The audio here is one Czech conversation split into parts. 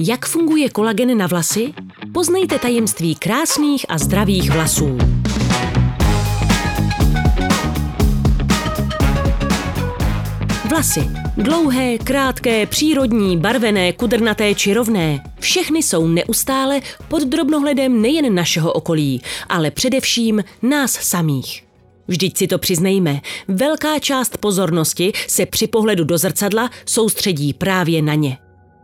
Jak funguje kolagen na vlasy? Poznejte tajemství krásných a zdravých vlasů. Vlasy. Dlouhé, krátké, přírodní, barvené, kudrnaté či rovné. Všechny jsou neustále pod drobnohledem nejen našeho okolí, ale především nás samých. Vždyť si to přiznejme, velká část pozornosti se při pohledu do zrcadla soustředí právě na ně.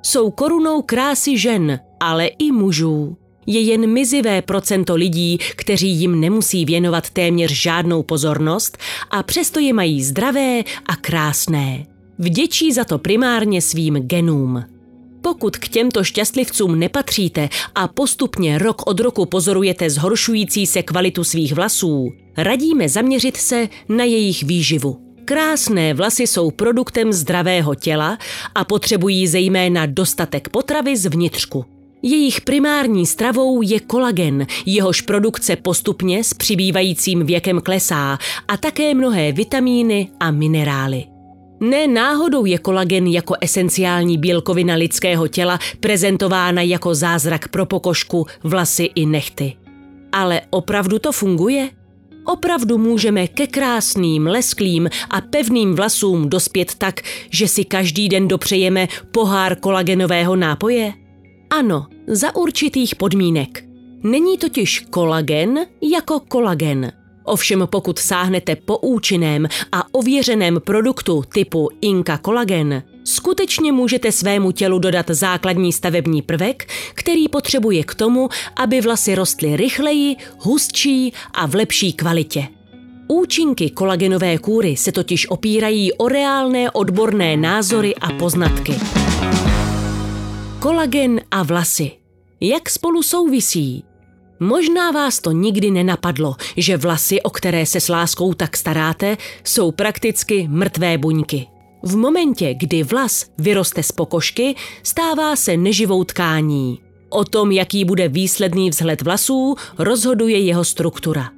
Jsou korunou krásy žen, ale i mužů. Je jen mizivé procento lidí, kteří jim nemusí věnovat téměř žádnou pozornost a přesto je mají zdravé a krásné. Vděčí za to primárně svým genům. Pokud k těmto šťastlivcům nepatříte a postupně rok od roku pozorujete zhoršující se kvalitu svých vlasů, radíme zaměřit se na jejich výživu. Krásné vlasy jsou produktem zdravého těla a potřebují zejména dostatek potravy z vnitřku. Jejich primární stravou je kolagen, jehož produkce postupně s přibývajícím věkem klesá a také mnohé vitamíny a minerály. Ne náhodou je kolagen jako esenciální bílkovina lidského těla prezentována jako zázrak pro pokožku, vlasy i nechty. Ale opravdu to funguje? Opravdu můžeme ke krásným, lesklým a pevným vlasům dospět tak, že si každý den dopřejeme pohár kolagenového nápoje? Ano, za určitých podmínek. Není totiž kolagen jako kolagen. Ovšem pokud sáhnete po účinném a ověřeném produktu typu Inka Kolagen, skutečně můžete svému tělu dodat základní stavební prvek, který potřebuje k tomu, aby vlasy rostly rychleji, hustší a v lepší kvalitě. Účinky kolagenové kůry se totiž opírají o reálné odborné názory a poznatky. Kolagen a vlasy. Jak spolu souvisí? Možná vás to nikdy nenapadlo, že vlasy, o které se s láskou tak staráte, jsou prakticky mrtvé buňky. V momentě, kdy vlas vyroste z pokožky, stává se neživou tkání. O tom, jaký bude výsledný vzhled vlasů, rozhoduje jeho struktura.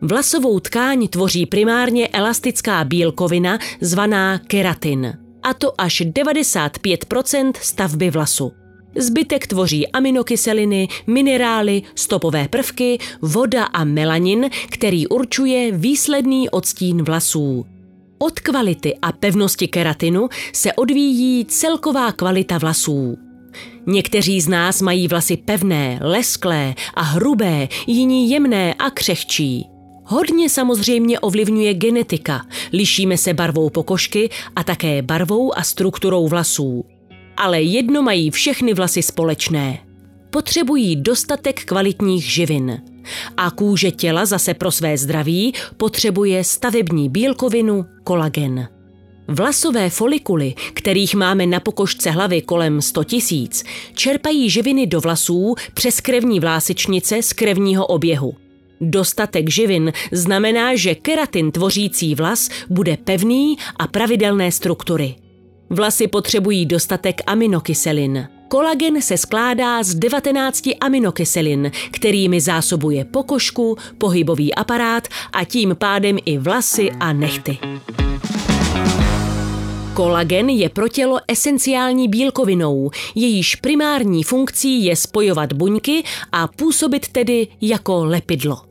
Vlasovou tkáň tvoří primárně elastická bílkovina zvaná keratin, a to až 95% stavby vlasu. Zbytek tvoří aminokyseliny, minerály, stopové prvky, voda a melanin, který určuje výsledný odstín vlasů. Od kvality a pevnosti keratinu se odvíjí celková kvalita vlasů. Někteří z nás mají vlasy pevné, lesklé a hrubé, jiní jemné a křehčí. Hodně samozřejmě ovlivňuje genetika. Lišíme se barvou pokožky a také barvou a strukturou vlasů. Ale jedno mají všechny vlasy společné. Potřebují dostatek kvalitních živin. A kůže těla zase pro své zdraví potřebuje stavební bílkovinu kolagen. Vlasové folikuly, kterých máme na pokožce hlavy kolem 100 tisíc, čerpají živiny do vlasů přes krevní vlásečnice z krevního oběhu. Dostatek živin znamená, že keratin tvořící vlas bude pevný a pravidelné struktury. Vlasy potřebují dostatek aminokyselin. Kolagen se skládá z 19 aminokyselin, kterými zásobuje pokožku, pohybový aparát a tím pádem i vlasy a nechty. Kolagen je pro tělo esenciální bílkovinou, jejíž primární funkcí je spojovat buňky a působit tedy jako lepidlo.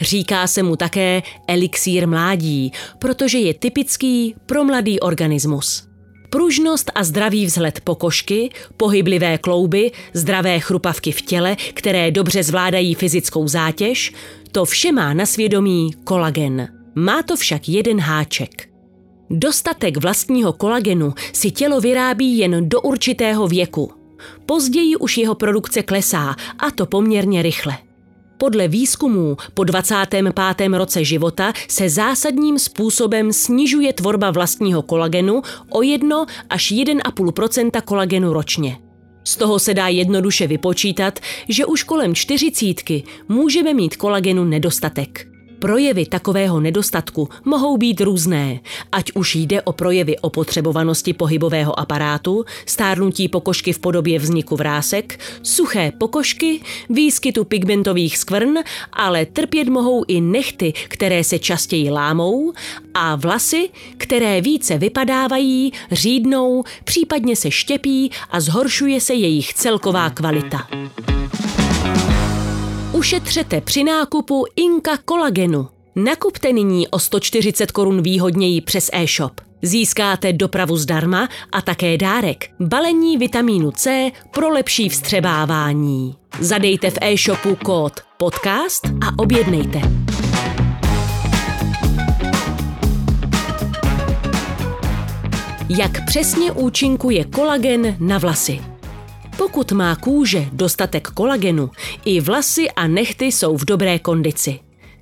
Říká se mu také elixír mládí, protože je typický pro mladý organismus. Pružnost a zdravý vzhled pokožky, pohyblivé klouby, zdravé chrupavky v těle, které dobře zvládají fyzickou zátěž, to vše má na svědomí kolagen. Má to však jeden háček. Dostatek vlastního kolagenu si tělo vyrábí jen do určitého věku. Později už jeho produkce klesá, a to poměrně rychle. Podle výzkumů po 25. roce života se zásadním způsobem snižuje tvorba vlastního kolagenu o 1 až 1,5% kolagenu ročně. Z toho se dá jednoduše vypočítat, že už kolem čtyřicítky můžeme mít kolagenu nedostatek. Projevy takového nedostatku mohou být různé, ať už jde o projevy opotřebovanosti pohybového aparátu, stárnutí pokožky v podobě vzniku vrásek, suché pokožky, výskytu pigmentových skvrn, ale trpět mohou i nechty, které se častěji lámou, a vlasy, které více vypadávají, řídnou, případně se štěpí a zhoršuje se jejich celková kvalita. Ušetřete při nákupu Inka kolagenu. Nakupte nyní o 140 korun výhodněji přes e-shop. Získáte dopravu zdarma a také dárek – balení vitamínu C pro lepší vstřebávání. Zadejte v e-shopu kód podcast a objednejte. Jak přesně účinkuje kolagen na vlasy? Pokud má kůže dostatek kolagenu, i vlasy a nechty jsou v dobré kondici.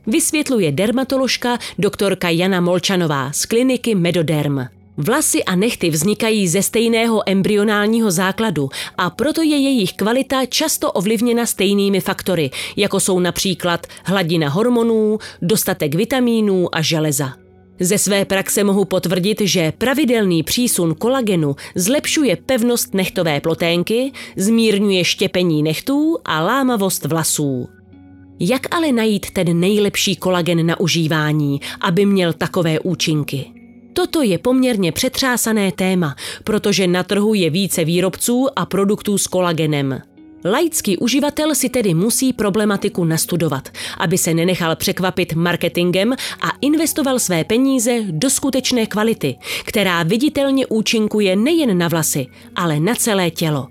Vysvětluje dermatoložka doktorka Jana Molčanová z kliniky Medoderm. Vlasy a nechty vznikají ze stejného embryonálního základu a proto je jejich kvalita často ovlivněna stejnými faktory, jako jsou například hladina hormonů, dostatek vitamínů a železa. Ze své praxe mohu potvrdit, že pravidelný přísun kolagenu zlepšuje pevnost nechtové ploténky, zmírňuje štěpení nechtů a lámavost vlasů. Jak ale najít ten nejlepší kolagen na užívání, aby měl takové účinky? Toto je poměrně přetřásané téma, protože na trhu je více výrobců a produktů s kolagenem. Laický uživatel si tedy musí problematiku nastudovat, aby se nenechal překvapit marketingem a investoval své peníze do skutečné kvality, která viditelně účinkuje nejen na vlasy, ale na celé tělo.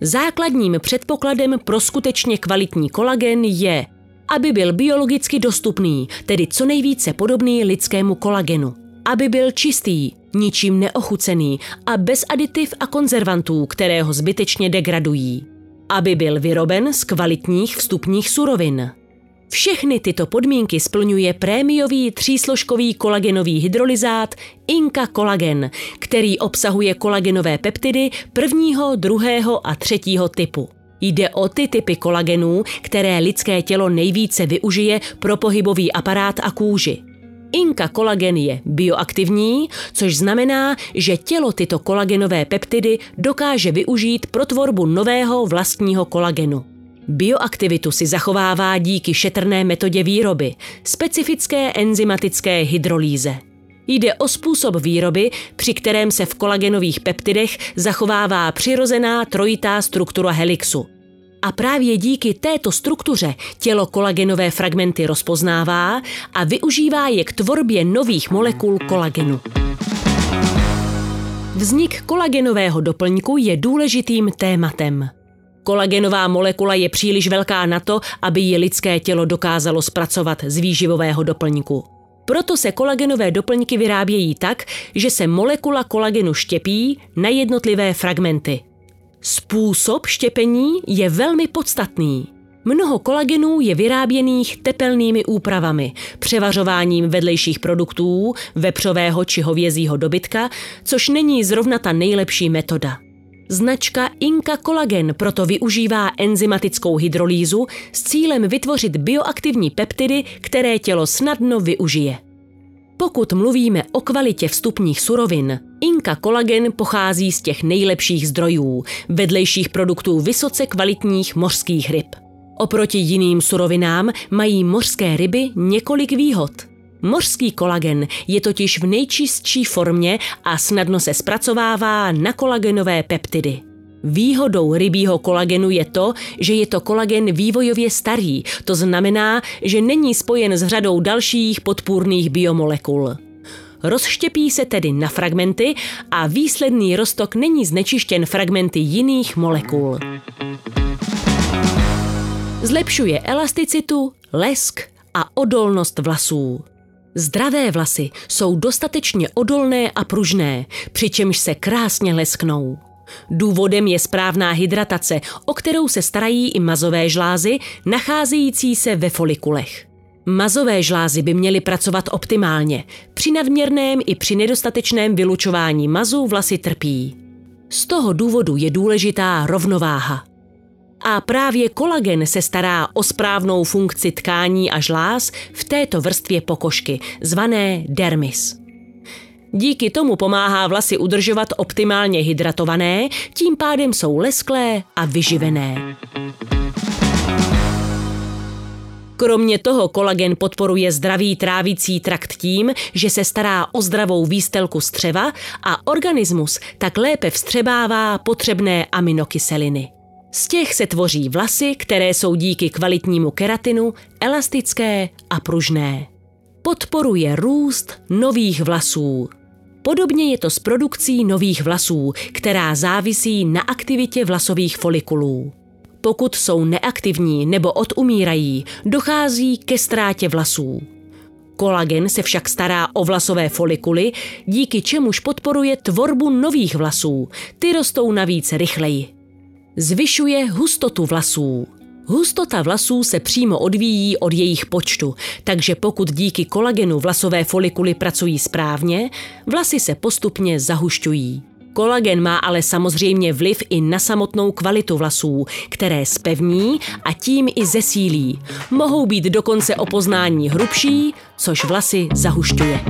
Základním předpokladem pro skutečně kvalitní kolagen je, aby byl biologicky dostupný, tedy co nejvíce podobný lidskému kolagenu. Aby byl čistý, ničím neochucený a bez aditiv a konzervantů, které ho zbytečně degradují aby byl vyroben z kvalitních vstupních surovin. Všechny tyto podmínky splňuje prémiový třísložkový kolagenový hydrolyzát Inka Kolagen, který obsahuje kolagenové peptidy prvního, druhého a třetího typu. Jde o ty typy kolagenů, které lidské tělo nejvíce využije pro pohybový aparát a kůži. Inka kolagen je bioaktivní, což znamená, že tělo tyto kolagenové peptidy dokáže využít pro tvorbu nového vlastního kolagenu. Bioaktivitu si zachovává díky šetrné metodě výroby, specifické enzymatické hydrolýze. Jde o způsob výroby, při kterém se v kolagenových peptidech zachovává přirozená trojitá struktura helixu – a právě díky této struktuře tělo kolagenové fragmenty rozpoznává a využívá je k tvorbě nových molekul kolagenu. Vznik kolagenového doplňku je důležitým tématem. Kolagenová molekula je příliš velká na to, aby ji lidské tělo dokázalo zpracovat z výživového doplňku. Proto se kolagenové doplňky vyrábějí tak, že se molekula kolagenu štěpí na jednotlivé fragmenty – Způsob štěpení je velmi podstatný. Mnoho kolagenů je vyráběných tepelnými úpravami, převařováním vedlejších produktů, vepřového či hovězího dobytka, což není zrovna ta nejlepší metoda. Značka Inka Kolagen proto využívá enzymatickou hydrolýzu s cílem vytvořit bioaktivní peptidy, které tělo snadno využije. Pokud mluvíme o kvalitě vstupních surovin, Inka kolagen pochází z těch nejlepších zdrojů, vedlejších produktů vysoce kvalitních mořských ryb. Oproti jiným surovinám mají mořské ryby několik výhod. Mořský kolagen je totiž v nejčistší formě a snadno se zpracovává na kolagenové peptidy. Výhodou rybího kolagenu je to, že je to kolagen vývojově starý, to znamená, že není spojen s řadou dalších podpůrných biomolekul. Rozštěpí se tedy na fragmenty a výsledný roztok není znečištěn fragmenty jiných molekul. Zlepšuje elasticitu, lesk a odolnost vlasů. Zdravé vlasy jsou dostatečně odolné a pružné, přičemž se krásně lesknou. Důvodem je správná hydratace, o kterou se starají i mazové žlázy, nacházející se ve folikulech. Mazové žlázy by měly pracovat optimálně. Při nadměrném i při nedostatečném vylučování mazů vlasy trpí. Z toho důvodu je důležitá rovnováha. A právě kolagen se stará o správnou funkci tkání a žláz v této vrstvě pokožky, zvané dermis. Díky tomu pomáhá vlasy udržovat optimálně hydratované, tím pádem jsou lesklé a vyživené. Kromě toho kolagen podporuje zdravý trávicí trakt tím, že se stará o zdravou výstelku střeva a organismus tak lépe vstřebává potřebné aminokyseliny. Z těch se tvoří vlasy, které jsou díky kvalitnímu keratinu elastické a pružné. Podporuje růst nových vlasů. Podobně je to s produkcí nových vlasů, která závisí na aktivitě vlasových folikulů. Pokud jsou neaktivní nebo odumírají, dochází ke ztrátě vlasů. Kolagen se však stará o vlasové folikuly, díky čemuž podporuje tvorbu nových vlasů. Ty rostou navíc rychleji. Zvyšuje hustotu vlasů. Hustota vlasů se přímo odvíjí od jejich počtu, takže pokud díky kolagenu vlasové folikuly pracují správně, vlasy se postupně zahušťují. Kolagen má ale samozřejmě vliv i na samotnou kvalitu vlasů, které spevní a tím i zesílí. Mohou být dokonce o poznání hrubší, což vlasy zahušťuje.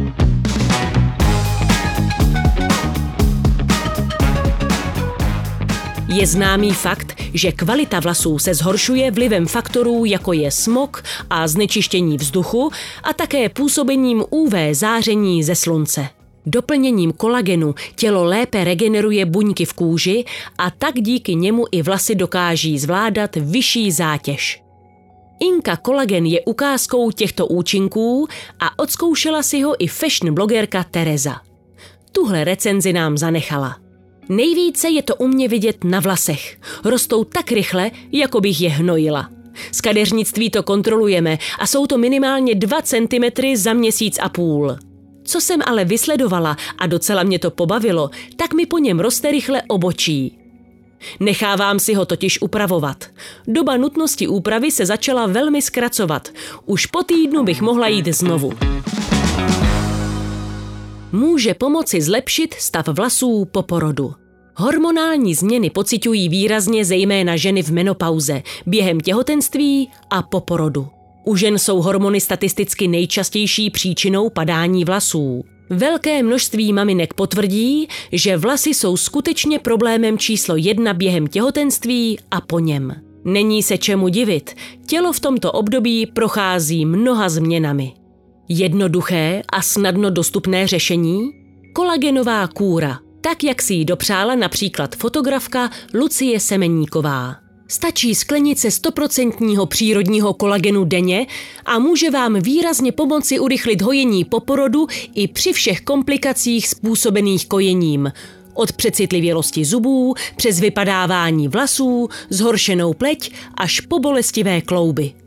Je známý fakt, že kvalita vlasů se zhoršuje vlivem faktorů, jako je smog a znečištění vzduchu a také působením UV záření ze slunce. Doplněním kolagenu tělo lépe regeneruje buňky v kůži a tak díky němu i vlasy dokáží zvládat vyšší zátěž. Inka Kolagen je ukázkou těchto účinků a odzkoušela si ho i fashion blogerka Tereza. Tuhle recenzi nám zanechala. Nejvíce je to u mě vidět na vlasech. Rostou tak rychle, jako bych je hnojila. Z kadeřnictví to kontrolujeme a jsou to minimálně 2 cm za měsíc a půl. Co jsem ale vysledovala a docela mě to pobavilo, tak mi po něm roste rychle obočí. Nechávám si ho totiž upravovat. Doba nutnosti úpravy se začala velmi zkracovat. Už po týdnu bych mohla jít znovu. Může pomoci zlepšit stav vlasů po porodu. Hormonální změny pociťují výrazně zejména ženy v menopauze, během těhotenství a po porodu. U žen jsou hormony statisticky nejčastější příčinou padání vlasů. Velké množství maminek potvrdí, že vlasy jsou skutečně problémem číslo jedna během těhotenství a po něm. Není se čemu divit, tělo v tomto období prochází mnoha změnami. Jednoduché a snadno dostupné řešení? Kolagenová kůra, tak jak si ji dopřála například fotografka Lucie Semeníková. Stačí sklenice 100% přírodního kolagenu denně a může vám výrazně pomoci urychlit hojení po porodu i při všech komplikacích způsobených kojením. Od přecitlivělosti zubů, přes vypadávání vlasů, zhoršenou pleť až po bolestivé klouby.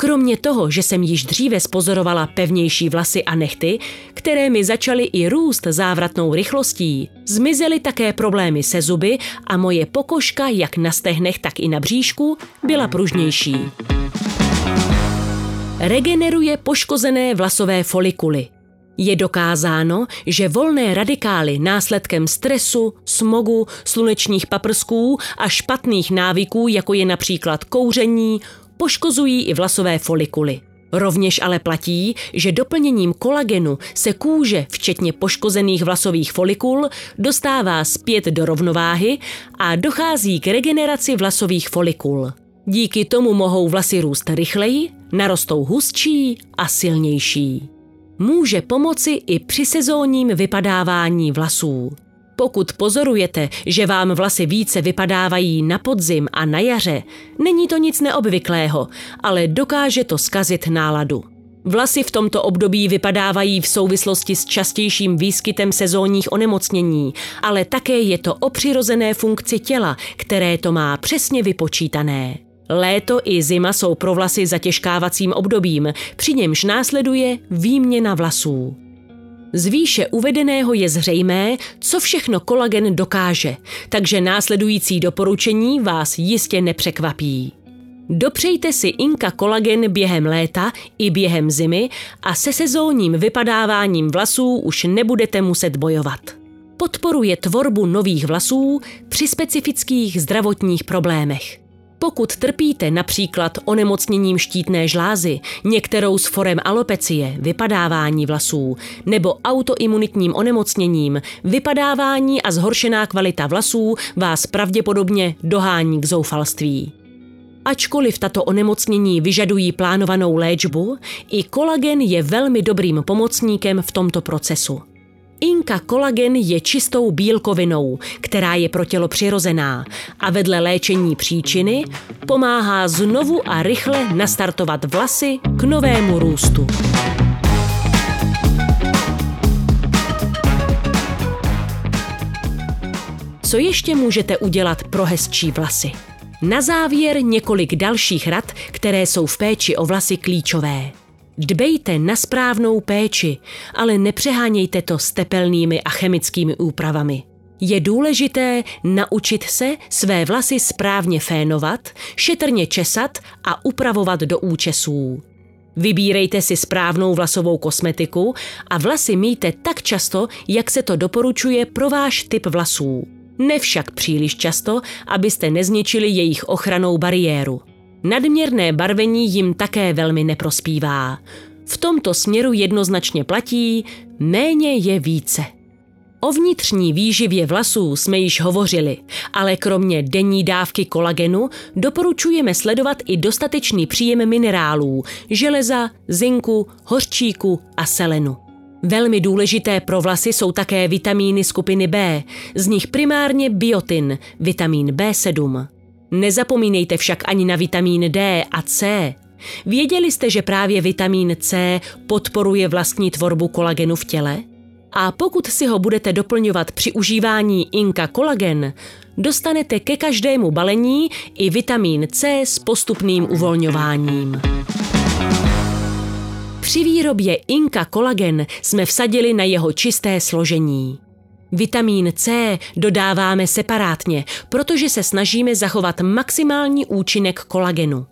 Kromě toho, že jsem již dříve spozorovala pevnější vlasy a nechty, které mi začaly i růst závratnou rychlostí, zmizely také problémy se zuby a moje pokožka jak na stehnech, tak i na bříšku byla pružnější. Regeneruje poškozené vlasové folikuly. Je dokázáno, že volné radikály následkem stresu, smogu, slunečních paprsků a špatných návyků, jako je například kouření, poškozují i vlasové folikuly. Rovněž ale platí, že doplněním kolagenu se kůže, včetně poškozených vlasových folikul, dostává zpět do rovnováhy a dochází k regeneraci vlasových folikul. Díky tomu mohou vlasy růst rychleji, narostou hustší a silnější. Může pomoci i při sezónním vypadávání vlasů. Pokud pozorujete, že vám vlasy více vypadávají na podzim a na jaře, není to nic neobvyklého, ale dokáže to skazit náladu. Vlasy v tomto období vypadávají v souvislosti s častějším výskytem sezónních onemocnění, ale také je to o přirozené funkci těla, které to má přesně vypočítané. Léto i zima jsou pro vlasy zatěžkávacím obdobím, při němž následuje výměna vlasů. Z výše uvedeného je zřejmé, co všechno kolagen dokáže, takže následující doporučení vás jistě nepřekvapí. Dopřejte si Inka kolagen během léta i během zimy a se sezónním vypadáváním vlasů už nebudete muset bojovat. Podporuje tvorbu nových vlasů při specifických zdravotních problémech. Pokud trpíte například onemocněním štítné žlázy, některou z forem alopecie, vypadávání vlasů, nebo autoimunitním onemocněním, vypadávání a zhoršená kvalita vlasů vás pravděpodobně dohání k zoufalství. Ačkoliv tato onemocnění vyžadují plánovanou léčbu, i kolagen je velmi dobrým pomocníkem v tomto procesu. Inka kolagen je čistou bílkovinou, která je pro tělo přirozená a vedle léčení příčiny pomáhá znovu a rychle nastartovat vlasy k novému růstu. Co ještě můžete udělat pro hezčí vlasy? Na závěr několik dalších rad, které jsou v péči o vlasy klíčové. Dbejte na správnou péči, ale nepřehánějte to s tepelnými a chemickými úpravami. Je důležité naučit se své vlasy správně fénovat, šetrně česat a upravovat do účesů. Vybírejte si správnou vlasovou kosmetiku a vlasy míjte tak často, jak se to doporučuje pro váš typ vlasů. Nevšak příliš často, abyste nezničili jejich ochranou bariéru. Nadměrné barvení jim také velmi neprospívá. V tomto směru jednoznačně platí, méně je více. O vnitřní výživě vlasů jsme již hovořili, ale kromě denní dávky kolagenu doporučujeme sledovat i dostatečný příjem minerálů, železa, zinku, hořčíku a selenu. Velmi důležité pro vlasy jsou také vitamíny skupiny B, z nich primárně biotin, vitamin B7. Nezapomínejte však ani na vitamín D a C. Věděli jste, že právě vitamín C podporuje vlastní tvorbu kolagenu v těle? A pokud si ho budete doplňovat při užívání Inka kolagen, dostanete ke každému balení i vitamín C s postupným uvolňováním. Při výrobě Inka kolagen jsme vsadili na jeho čisté složení. Vitamín C dodáváme separátně, protože se snažíme zachovat maximální účinek kolagenu.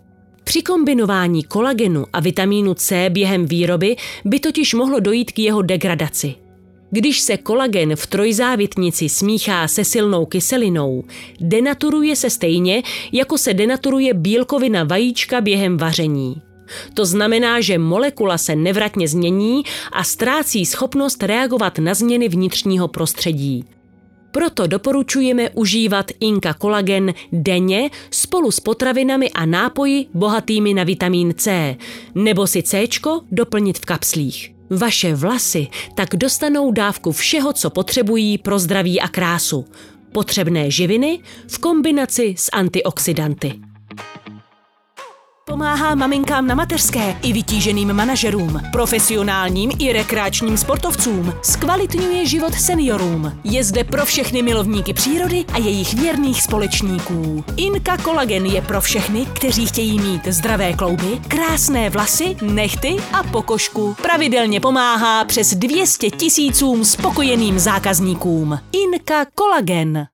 Při kombinování kolagenu a vitamínu C během výroby by totiž mohlo dojít k jeho degradaci. Když se kolagen v trojzávitnici smíchá se silnou kyselinou, denaturuje se stejně, jako se denaturuje bílkovina vajíčka během vaření. To znamená, že molekula se nevratně změní a ztrácí schopnost reagovat na změny vnitřního prostředí. Proto doporučujeme užívat Inka kolagen denně spolu s potravinami a nápoji bohatými na vitamin C, nebo si C doplnit v kapslích. Vaše vlasy tak dostanou dávku všeho, co potřebují pro zdraví a krásu. Potřebné živiny v kombinaci s antioxidanty. Pomáhá maminkám na mateřské i vytíženým manažerům, profesionálním i rekreačním sportovcům. Zkvalitňuje život seniorům. Je zde pro všechny milovníky přírody a jejich věrných společníků. Inka Kolagen je pro všechny, kteří chtějí mít zdravé klouby, krásné vlasy, nechty a pokožku. Pravidelně pomáhá přes 200 tisícům spokojeným zákazníkům. Inka Kolagen.